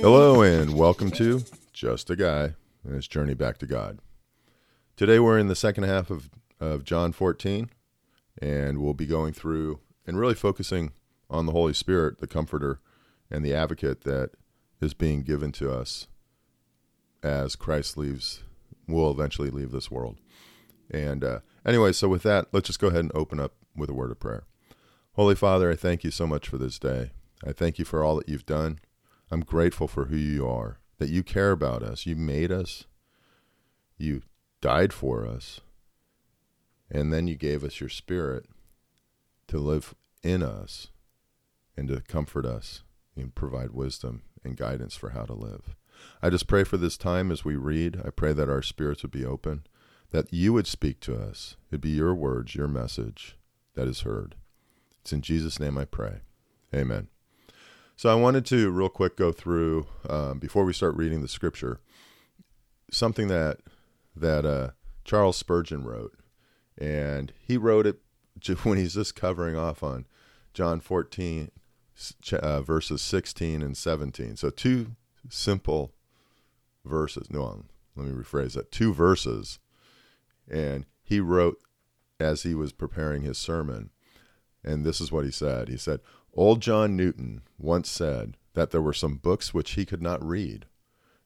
Hello, and welcome to Just a Guy and His Journey Back to God. Today, we're in the second half of, of John 14, and we'll be going through and really focusing on the Holy Spirit, the Comforter, and the Advocate that is being given to us as Christ leaves, will eventually leave this world. And uh, anyway, so with that, let's just go ahead and open up with a word of prayer. Holy Father, I thank you so much for this day. I thank you for all that you've done. I'm grateful for who you are, that you care about us. You made us, you died for us, and then you gave us your spirit to live in us and to comfort us and provide wisdom and guidance for how to live. I just pray for this time as we read. I pray that our spirits would be open, that you would speak to us. It'd be your words, your message that is heard. It's in Jesus' name I pray. Amen. So I wanted to real quick go through um, before we start reading the scripture something that that uh, Charles Spurgeon wrote, and he wrote it when he's just covering off on John 14 uh, verses 16 and 17. So two simple verses. No, let me rephrase that. Two verses, and he wrote as he was preparing his sermon, and this is what he said. He said, Old John Newton once said that there were some books which he could not read.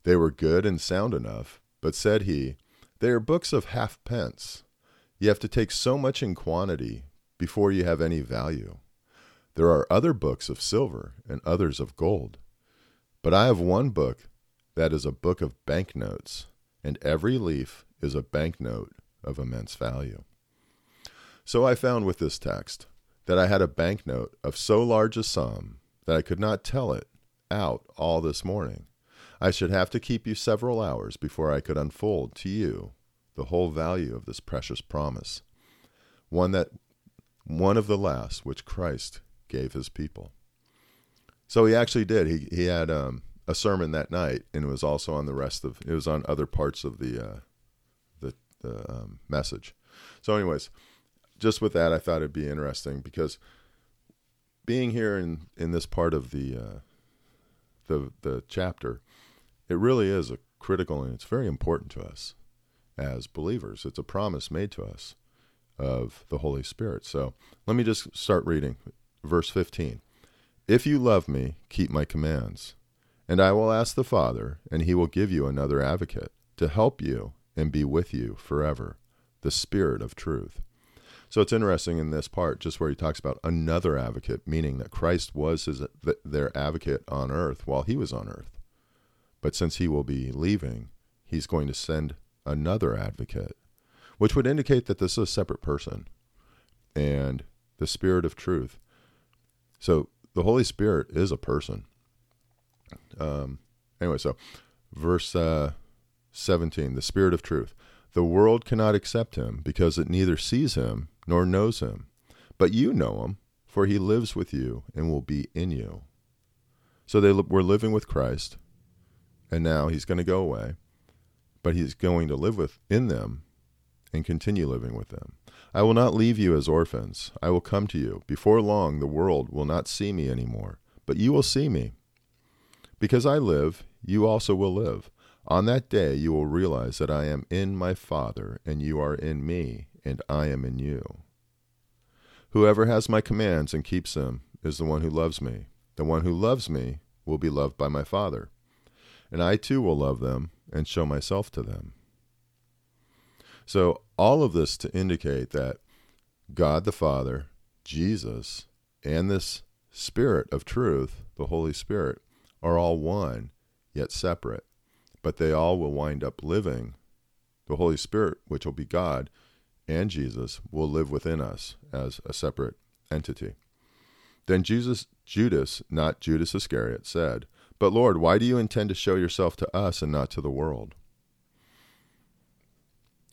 They were good and sound enough, but said he, they are books of halfpence. You have to take so much in quantity before you have any value. There are other books of silver and others of gold. But I have one book that is a book of banknotes, and every leaf is a banknote of immense value. So I found with this text that I had a banknote of so large a sum that I could not tell it out all this morning. I should have to keep you several hours before I could unfold to you the whole value of this precious promise, one that one of the last which Christ gave his people. So he actually did. He he had um, a sermon that night, and it was also on the rest of. It was on other parts of the uh, the the um, message. So, anyways, just with that, I thought it'd be interesting because being here in in this part of the uh, the the chapter, it really is a critical and it's very important to us as believers. It's a promise made to us of the Holy Spirit. So let me just start reading verse 15. If you love me, keep my commands, and I will ask the Father, and he will give you another advocate to help you and be with you forever, the Spirit of truth. So it's interesting in this part, just where he talks about another advocate, meaning that Christ was his, their advocate on earth while he was on earth. But since he will be leaving, he's going to send another advocate, which would indicate that this is a separate person and the Spirit of truth. So the Holy Spirit is a person. Um, anyway, so verse uh, 17 the Spirit of truth. The world cannot accept him because it neither sees him nor knows him. But you know him, for he lives with you and will be in you. So they were living with Christ, and now he's going to go away, but he's going to live with in them and continue living with them. I will not leave you as orphans. I will come to you. Before long, the world will not see me any more, but you will see me. Because I live, you also will live. On that day, you will realize that I am in my Father, and you are in me, and I am in you. Whoever has my commands and keeps them is the one who loves me. The one who loves me will be loved by my Father, and I too will love them and show myself to them. So, all of this to indicate that God the Father, Jesus, and this Spirit of truth, the Holy Spirit, are all one, yet separate. But they all will wind up living. The Holy Spirit, which will be God, and Jesus will live within us as a separate entity. Then Jesus, Judas, not Judas Iscariot, said, But Lord, why do you intend to show yourself to us and not to the world?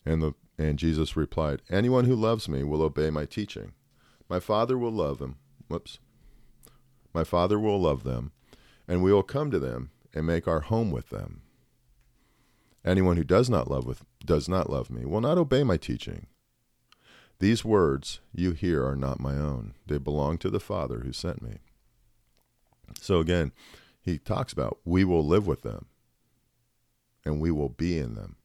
And, the, and Jesus replied, Anyone who loves me will obey my teaching. My Father will love them. Whoops. My Father will love them, and we will come to them and make our home with them. Anyone who does not love with does not love me will not obey my teaching. These words you hear are not my own, they belong to the Father who sent me. So again, he talks about we will live with them and we will be in them.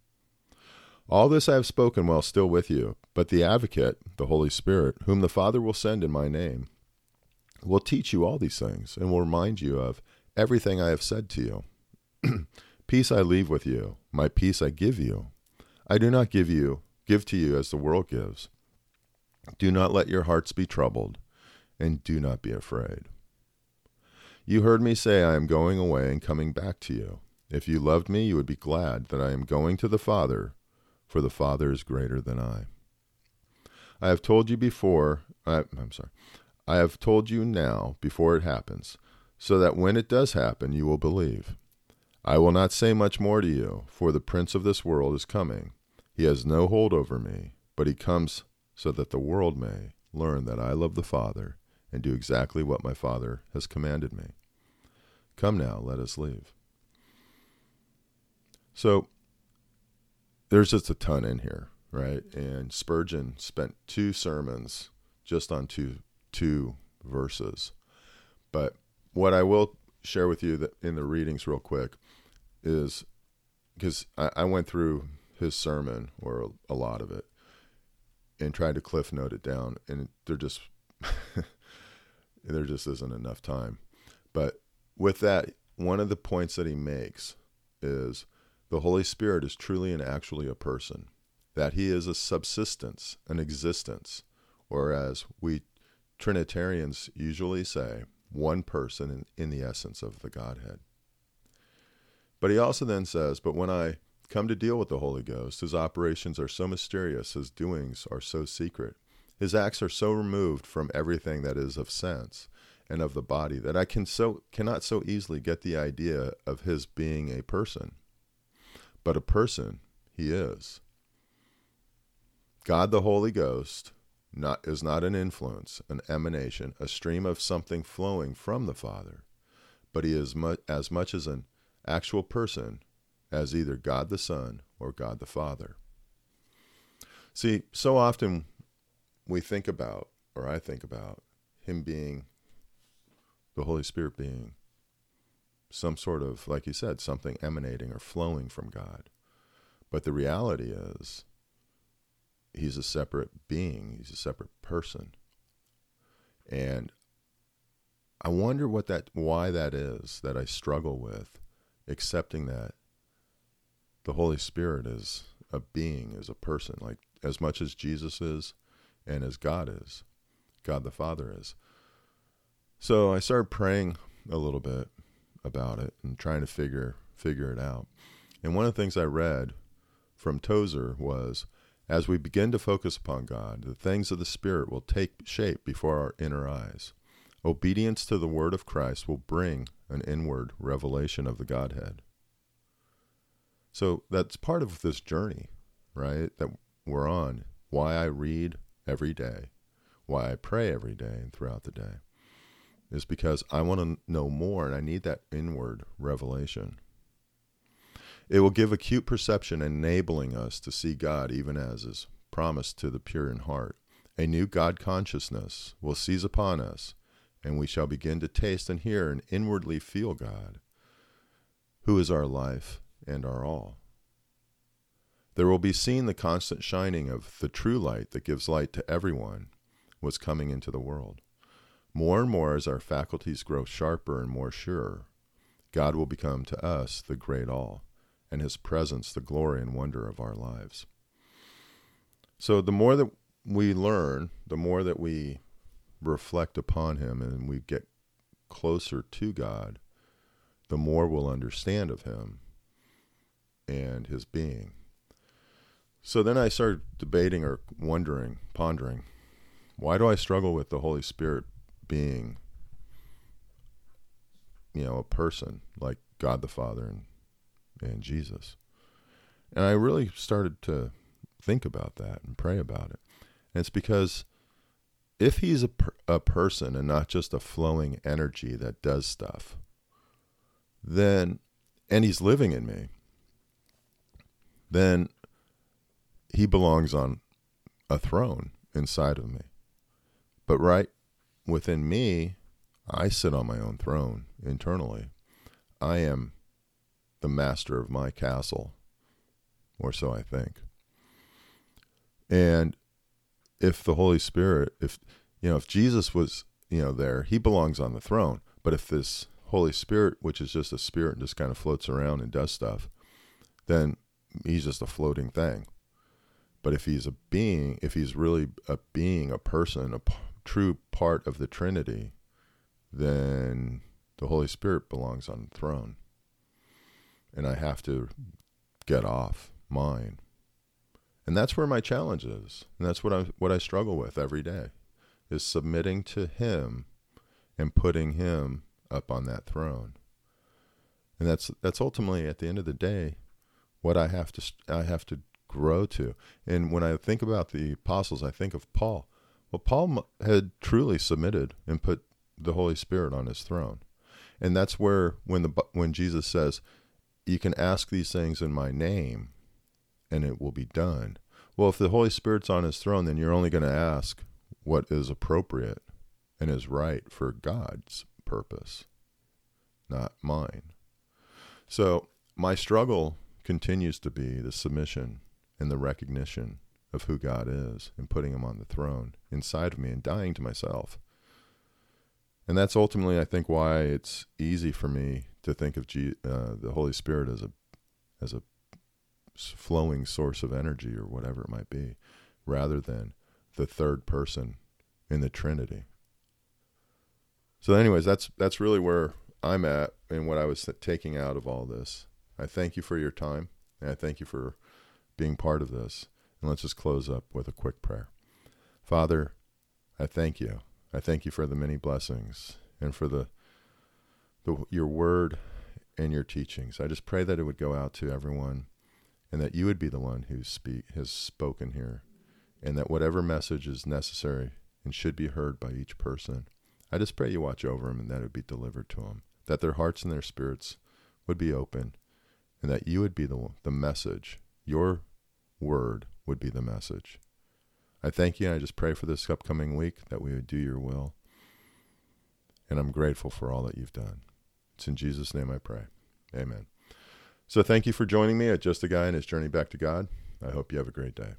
All this I have spoken while still with you, but the advocate, the Holy Spirit, whom the Father will send in my name, will teach you all these things and will remind you of everything I have said to you. peace I leave with you, my peace I give you. I do not give you give to you as the world gives. Do not let your hearts be troubled, and do not be afraid. You heard me say, I am going away and coming back to you. If you loved me, you would be glad that I am going to the Father, for the Father is greater than I. I have told you before, I, I'm sorry, I have told you now before it happens, so that when it does happen, you will believe. I will not say much more to you, for the prince of this world is coming. He has no hold over me, but he comes so that the world may learn that I love the Father and do exactly what my Father has commanded me. Come now, let us leave. So there's just a ton in here, right? And Spurgeon spent two sermons just on two two verses. But what I will share with you in the readings real quick is because I, I went through his sermon or a lot of it and tried to cliff note it down and there just there just isn't enough time. But with that one of the points that he makes is the holy spirit is truly and actually a person that he is a subsistence an existence or as we trinitarians usually say one person in, in the essence of the godhead but he also then says but when i come to deal with the Holy Ghost. His operations are so mysterious, his doings are so secret. His acts are so removed from everything that is of sense and of the body that I can so cannot so easily get the idea of his being a person. But a person he is. God the Holy Ghost not is not an influence, an emanation, a stream of something flowing from the Father, but he is mu- as much as an actual person as either God the Son or God the Father. See, so often we think about, or I think about, Him being, the Holy Spirit being some sort of, like you said, something emanating or flowing from God. But the reality is, He's a separate being, He's a separate person. And I wonder what that why that is that I struggle with accepting that the Holy Spirit is a being, is a person, like as much as Jesus is and as God is, God the Father is. So I started praying a little bit about it and trying to figure figure it out. And one of the things I read from Tozer was as we begin to focus upon God, the things of the Spirit will take shape before our inner eyes. Obedience to the word of Christ will bring an inward revelation of the Godhead. So that's part of this journey, right? That we're on. Why I read every day, why I pray every day and throughout the day, is because I want to know more and I need that inward revelation. It will give acute perception, enabling us to see God even as is promised to the pure in heart. A new God consciousness will seize upon us, and we shall begin to taste and hear and inwardly feel God, who is our life and our all. There will be seen the constant shining of the true light that gives light to everyone was coming into the world. More and more as our faculties grow sharper and more sure, God will become to us the great all, and his presence the glory and wonder of our lives. So the more that we learn, the more that we reflect upon him and we get closer to God, the more we'll understand of him and his being. So then I started debating or wondering, pondering, why do I struggle with the Holy Spirit being, you know, a person like God the Father and, and Jesus? And I really started to think about that and pray about it. And it's because if he's a, per, a person and not just a flowing energy that does stuff, then, and he's living in me, then he belongs on a throne inside of me. But right within me, I sit on my own throne internally. I am the master of my castle, or so I think. And if the Holy Spirit, if you know, if Jesus was, you know, there, he belongs on the throne. But if this Holy Spirit, which is just a spirit and just kind of floats around and does stuff, then he's just a floating thing. But if he's a being, if he's really a being, a person, a p- true part of the Trinity, then the Holy Spirit belongs on the throne. And I have to get off mine. And that's where my challenge is. And that's what I what I struggle with every day is submitting to him and putting him up on that throne. And that's that's ultimately at the end of the day what I have to I have to grow to. And when I think about the apostles, I think of Paul. Well, Paul had truly submitted and put the Holy Spirit on his throne. And that's where when the when Jesus says, "You can ask these things in my name, and it will be done." Well, if the Holy Spirit's on his throne, then you're only going to ask what is appropriate and is right for God's purpose, not mine. So, my struggle continues to be the submission and the recognition of who God is and putting him on the throne inside of me and dying to myself. And that's ultimately, I think, why it's easy for me to think of uh, the Holy Spirit as a as a flowing source of energy or whatever it might be, rather than the third person in the Trinity. So, anyways, that's that's really where I'm at and what I was taking out of all this. I thank you for your time, and I thank you for being part of this. And let's just close up with a quick prayer. Father, I thank you. I thank you for the many blessings and for the, the your word and your teachings. I just pray that it would go out to everyone and that you would be the one who speak has spoken here and that whatever message is necessary and should be heard by each person. I just pray you watch over them and that it would be delivered to them, that their hearts and their spirits would be open, and that you would be the, the message, your word would be the message. I thank you and I just pray for this upcoming week that we would do your will. And I'm grateful for all that you've done. It's in Jesus' name I pray. Amen. So thank you for joining me at Just a Guy and His Journey Back to God. I hope you have a great day.